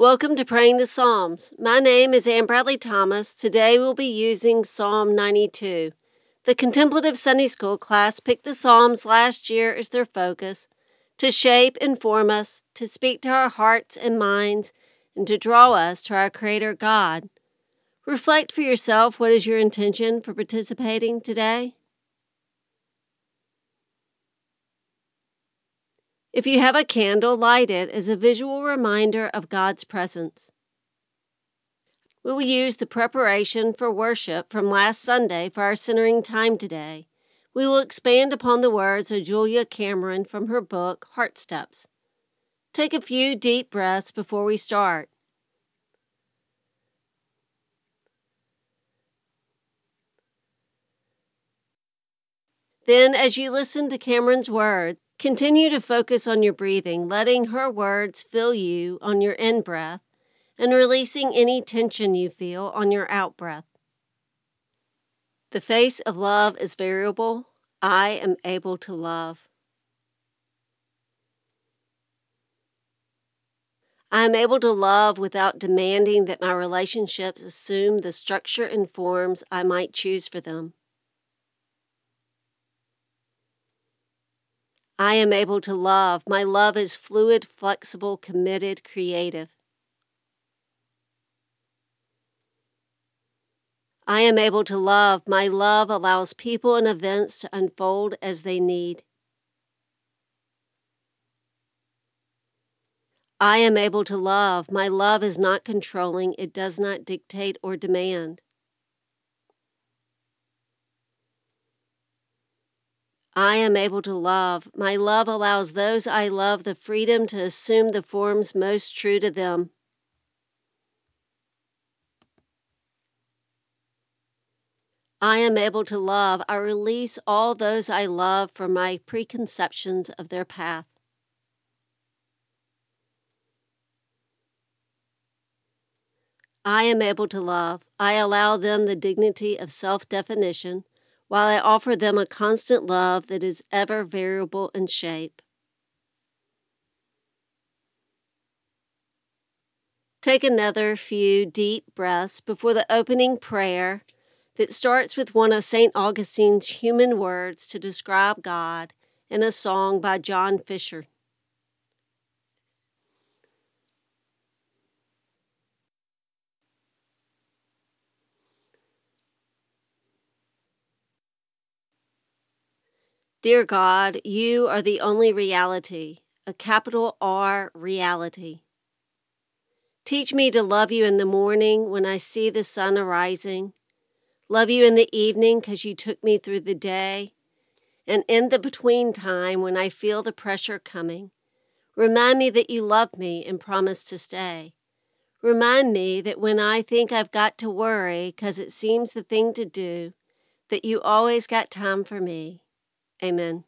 Welcome to Praying the Psalms. My name is Ann Bradley Thomas. Today we'll be using Psalm 92. The Contemplative Sunday School class picked the Psalms last year as their focus to shape and form us, to speak to our hearts and minds, and to draw us to our Creator God. Reflect for yourself what is your intention for participating today? If you have a candle, light it as a visual reminder of God's presence. We will use the preparation for worship from last Sunday for our centering time today. We will expand upon the words of Julia Cameron from her book, Heart Steps. Take a few deep breaths before we start. Then, as you listen to Cameron's words, Continue to focus on your breathing, letting her words fill you on your in breath and releasing any tension you feel on your out breath. The face of love is variable. I am able to love. I am able to love without demanding that my relationships assume the structure and forms I might choose for them. I am able to love. My love is fluid, flexible, committed, creative. I am able to love. My love allows people and events to unfold as they need. I am able to love. My love is not controlling, it does not dictate or demand. I am able to love. My love allows those I love the freedom to assume the forms most true to them. I am able to love. I release all those I love from my preconceptions of their path. I am able to love. I allow them the dignity of self definition while I offer them a constant love that is ever variable in shape. Take another few deep breaths before the opening prayer that starts with one of St. Augustine's human words to describe God in a song by John Fisher. Dear God, you are the only reality, a capital R reality. Teach me to love you in the morning when I see the sun arising, love you in the evening because you took me through the day, and in the between time when I feel the pressure coming. Remind me that you love me and promise to stay. Remind me that when I think I've got to worry because it seems the thing to do, that you always got time for me Amen.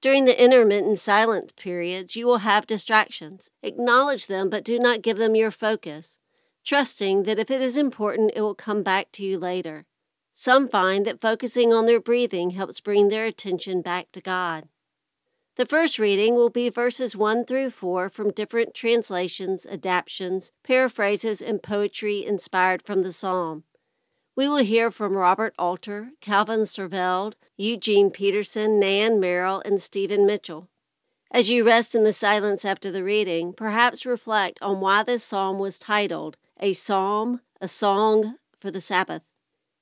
During the intermittent silence periods, you will have distractions. Acknowledge them, but do not give them your focus, trusting that if it is important, it will come back to you later. Some find that focusing on their breathing helps bring their attention back to God. The first reading will be verses 1 through 4 from different translations, adaptations, paraphrases, and poetry inspired from the psalm. We will hear from Robert Alter, Calvin Seerveld, Eugene Peterson, Nan Merrill, and Stephen Mitchell. As you rest in the silence after the reading, perhaps reflect on why this psalm was titled A Psalm, a Song for the Sabbath.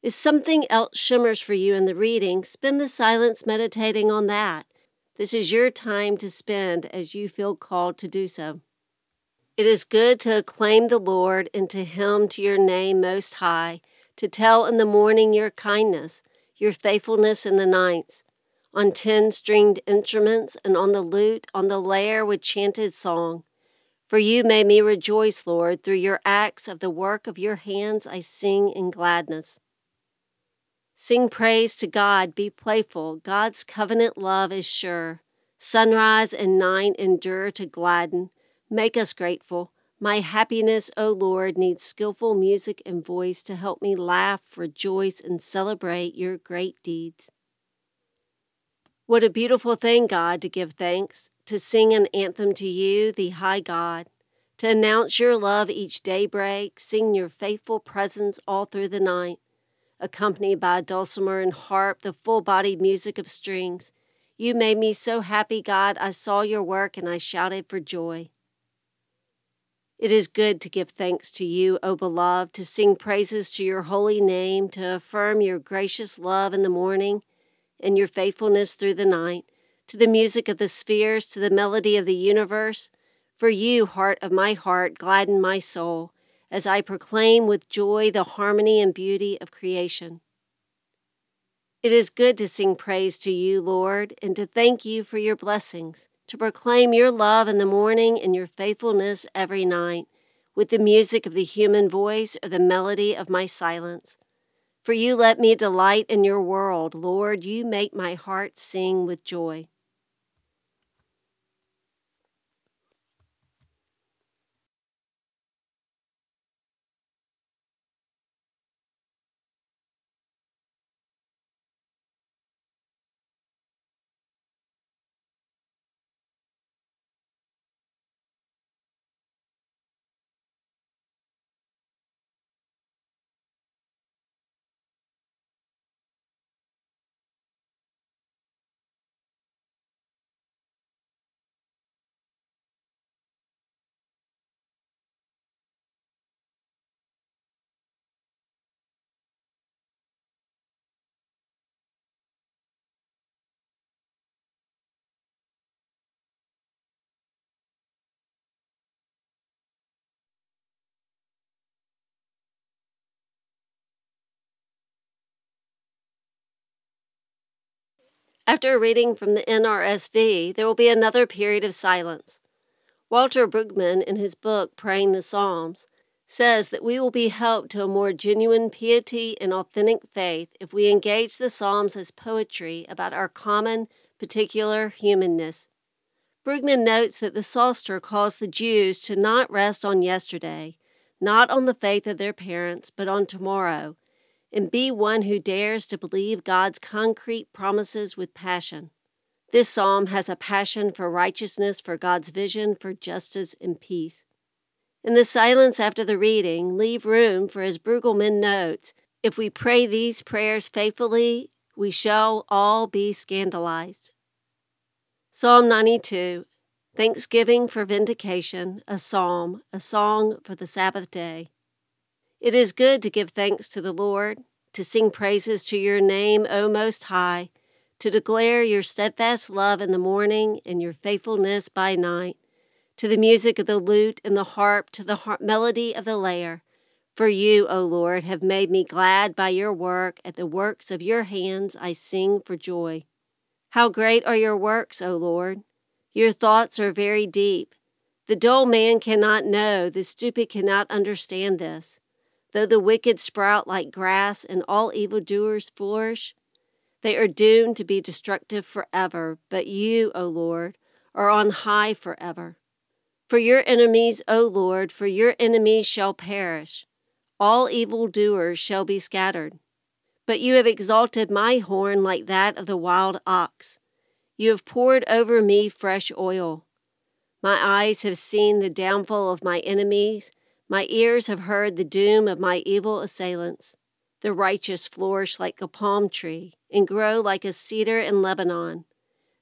If something else shimmers for you in the reading, spend the silence meditating on that. This is your time to spend as you feel called to do so. It is good to acclaim the Lord and to hymn to your name most high to tell in the morning your kindness, your faithfulness in the nights, on ten stringed instruments and on the lute, on the lyre with chanted song. For you made me rejoice, Lord, through your acts of the work of your hands I sing in gladness. Sing praise to God, be playful, God's covenant love is sure. Sunrise and night endure to gladden, make us grateful. My happiness, O Lord, needs skillful music and voice to help me laugh, rejoice, and celebrate your great deeds. What a beautiful thing, God, to give thanks, to sing an anthem to you, the high God, to announce your love each daybreak, sing your faithful presence all through the night, accompanied by dulcimer and harp, the full bodied music of strings. You made me so happy, God, I saw your work and I shouted for joy. It is good to give thanks to you, O beloved, to sing praises to your holy name, to affirm your gracious love in the morning and your faithfulness through the night, to the music of the spheres, to the melody of the universe. For you, heart of my heart, gladden my soul, as I proclaim with joy the harmony and beauty of creation. It is good to sing praise to you, Lord, and to thank you for your blessings, to proclaim your love in the morning and your faithfulness every night, with the music of the human voice or the melody of my silence. For you let me delight in your world, Lord, you make my heart sing with joy. After a reading from the NRSV, there will be another period of silence. Walter Brueggemann, in his book Praying the Psalms, says that we will be helped to a more genuine piety and authentic faith if we engage the Psalms as poetry about our common, particular humanness. Brueggemann notes that the Psalter calls the Jews to not rest on yesterday, not on the faith of their parents, but on tomorrow, and be one who dares to believe God's concrete promises with passion. This psalm has a passion for righteousness, for God's vision, for justice and peace. In the silence after the reading, leave room for, as Brueggemann notes, if we pray these prayers faithfully, we shall all be scandalized. Psalm 92 Thanksgiving for Vindication, a Psalm, a Song for the Sabbath Day. It is good to give thanks to the Lord, to sing praises to your name, O Most High, to declare your steadfast love in the morning and your faithfulness by night, to the music of the lute and the harp, to the melody of the lyre. For you, O Lord, have made me glad by your work. At the works of your hands I sing for joy. How great are your works, O Lord! Your thoughts are very deep. The dull man cannot know, the stupid cannot understand this. Though the wicked sprout like grass and all evildoers flourish, they are doomed to be destructive forever. But you, O Lord, are on high forever. For your enemies, O Lord, for your enemies shall perish. All evildoers shall be scattered. But you have exalted my horn like that of the wild ox. You have poured over me fresh oil. My eyes have seen the downfall of my enemies my ears have heard the doom of my evil assailants. The righteous flourish like a palm tree and grow like a cedar in Lebanon.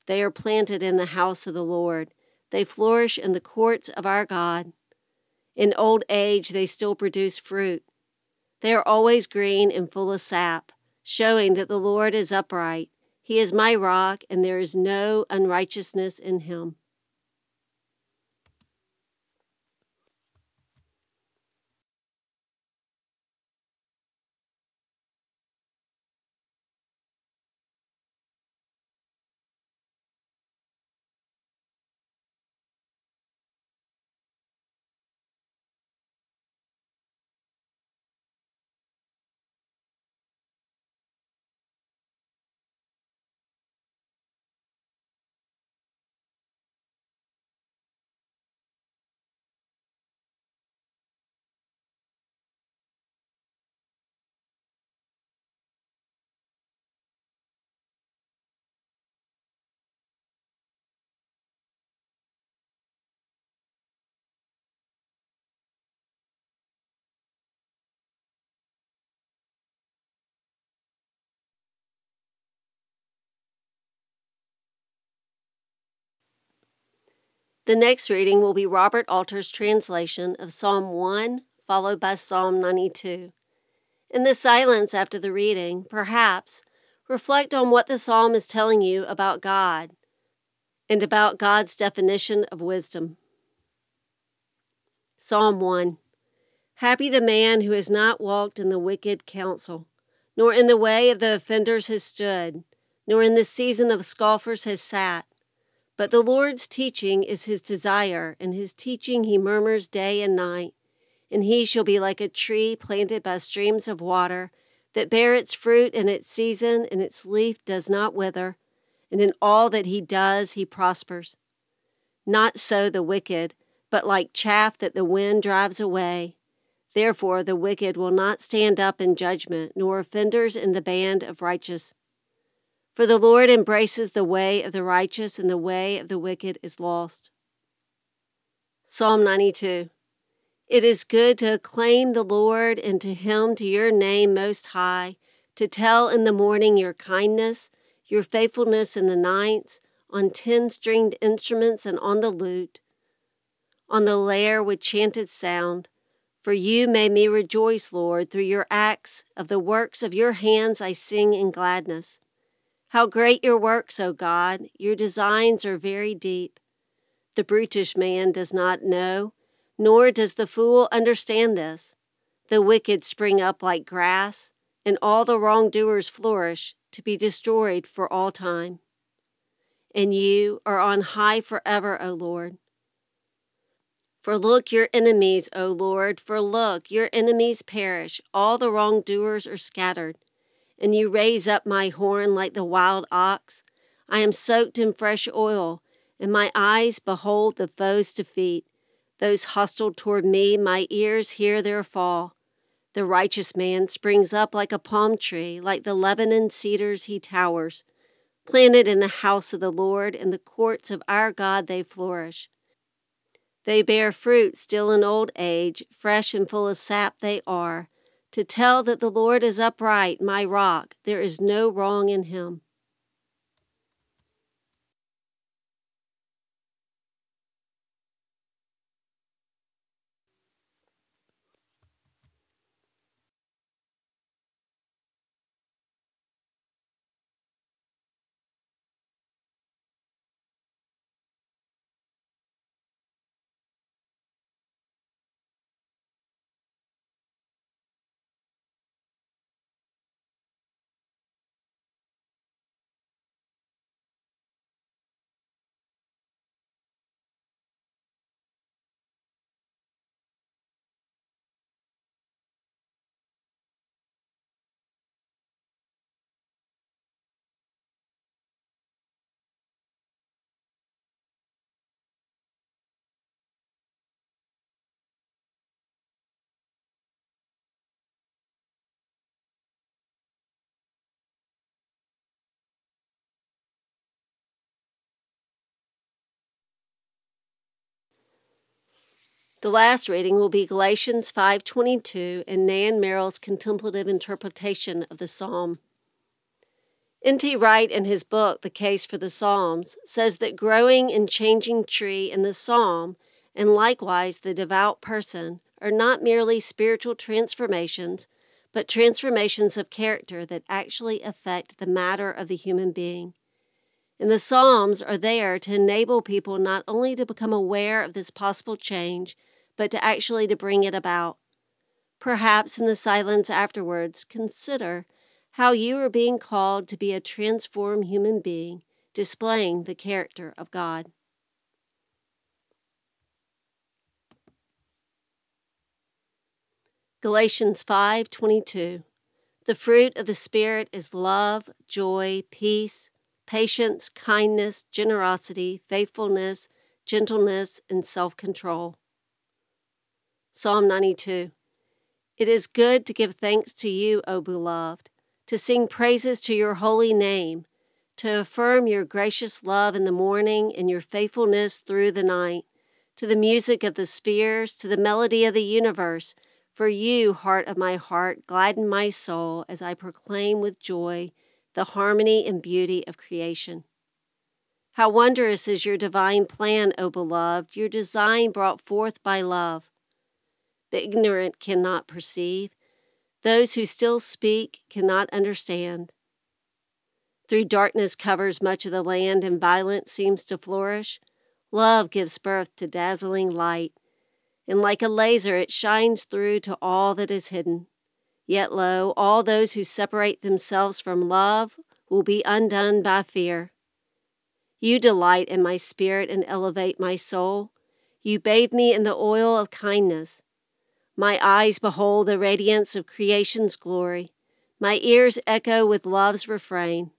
They are planted in the house of the Lord. They flourish in the courts of our God. In old age, they still produce fruit. They are always green and full of sap, showing that the Lord is upright. He is my rock, and there is no unrighteousness in him. The next reading will be Robert Alter's translation of Psalm 1, followed by Psalm 92. In the silence after the reading, perhaps, reflect on what the psalm is telling you about God and about God's definition of wisdom. Psalm 1 Happy the man who has not walked in the wicked counsel, nor in the way of the offenders has stood, nor in the season of scoffers has sat but the Lord's teaching is his desire, and his teaching he murmurs day and night. And he shall be like a tree planted by streams of water, that bear its fruit in its season, and its leaf does not wither, and in all that he does he prospers. Not so the wicked, but like chaff that the wind drives away. Therefore the wicked will not stand up in judgment, nor offenders in the band of righteous. For the Lord embraces the way of the righteous, and the way of the wicked is lost. Psalm 92 It is good to acclaim the Lord, and to hymn to your name most high, to tell in the morning your kindness, your faithfulness in the nights, on ten stringed instruments and on the lute, on the lyre with chanted sound. For you made me rejoice, Lord, through your acts of the works of your hands I sing in gladness. How great your works, O God! Your designs are very deep. The brutish man does not know, nor does the fool understand this. The wicked spring up like grass, and all the wrongdoers flourish, to be destroyed for all time. And you are on high forever, O Lord. For look, your enemies, O Lord, for look, your enemies perish, all the wrongdoers are scattered and you raise up my horn like the wild ox. I am soaked in fresh oil, and my eyes behold the foe's defeat. Those hostile toward me, my ears hear their fall. The righteous man springs up like a palm tree, like the Lebanon cedars he towers. Planted in the house of the Lord, in the courts of our God they flourish. They bear fruit still in old age, fresh and full of sap they are to tell that the Lord is upright, my rock, there is no wrong in him. The last reading will be Galatians 5:22 and Nan Merrill's contemplative interpretation of the psalm. N.T. Wright, in his book The Case for the Psalms, says that growing and changing tree in the psalm, and likewise the devout person, are not merely spiritual transformations, but transformations of character that actually affect the matter of the human being. And the Psalms are there to enable people not only to become aware of this possible change, but to actually to bring it about. Perhaps in the silence afterwards, consider how you are being called to be a transformed human being, displaying the character of God. Galatians 5:22 The fruit of the spirit is love, joy, peace, patience, kindness, generosity, faithfulness, gentleness, and self-control. Psalm 92 It is good to give thanks to you, O beloved, to sing praises to your holy name, to affirm your gracious love in the morning and your faithfulness through the night, to the music of the spheres, to the melody of the universe. For you, heart of my heart, gladden my soul as I proclaim with joy the harmony and beauty of creation. How wondrous is your divine plan, O beloved, your design brought forth by love. The ignorant cannot perceive, those who still speak cannot understand. Through darkness covers much of the land and violence seems to flourish, love gives birth to dazzling light, and like a laser it shines through to all that is hidden. Yet lo, all those who separate themselves from love will be undone by fear. You delight in my spirit and elevate my soul. You bathe me in the oil of kindness. My eyes behold the radiance of creation's glory. My ears echo with love's refrain.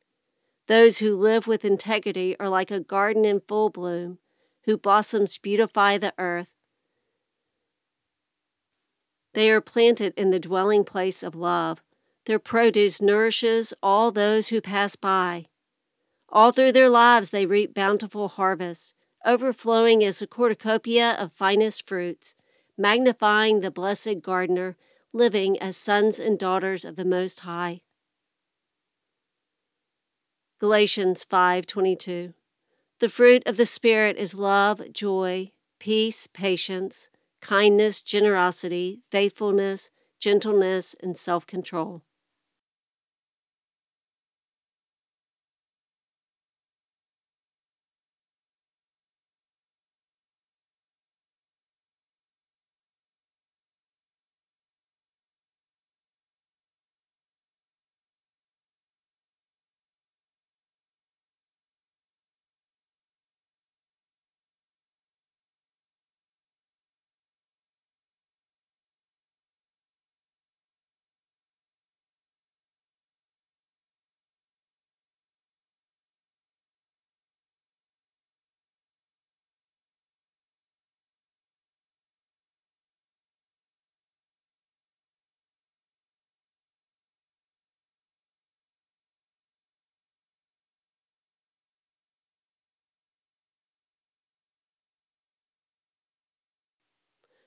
Those who live with integrity are like a garden in full bloom, whose blossoms beautify the earth. They are planted in the dwelling place of love. Their produce nourishes all those who pass by. All through their lives they reap bountiful harvests, overflowing as a cornucopia of finest fruits, magnifying the blessed gardener, living as sons and daughters of the Most High. Galatians 5:22 The fruit of the spirit is love, joy, peace, patience, kindness, generosity, faithfulness, gentleness, and self-control.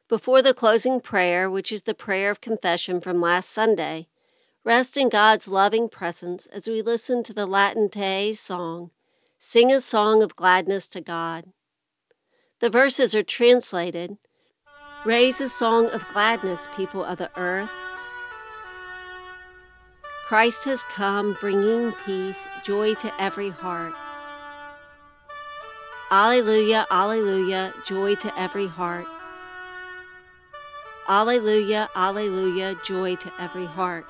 Before the closing prayer, which is the prayer of confession from last Sunday, rest in God's loving presence as we listen to the Latin Taizé song, Sing a Song of Gladness to God. The verses are translated Raise a song of gladness, people of the earth. Christ has come, bringing peace, joy to every heart. Alleluia, Alleluia, joy to every heart. Alleluia, Alleluia, joy to every heart.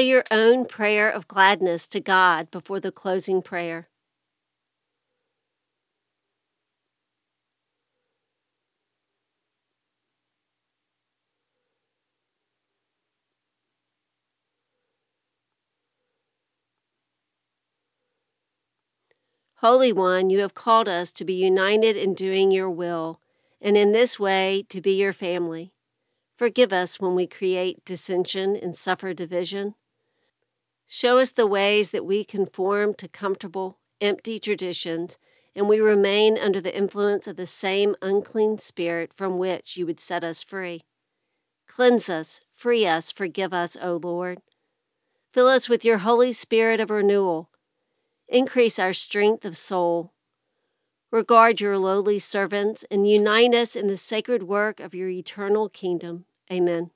Say your own prayer of gladness to God before the closing prayer. Holy One, you have called us to be united in doing your will, and in this way to be your family. Forgive us when we create dissension and suffer division. Show us the ways that we conform to comfortable, empty traditions, and we remain under the influence of the same unclean spirit from which you would set us free. Cleanse us, free us, forgive us, O Lord. Fill us with your Holy Spirit of renewal Increase our strength of soul. Regard your lowly servants and unite us in the sacred work of your eternal kingdom. Amen.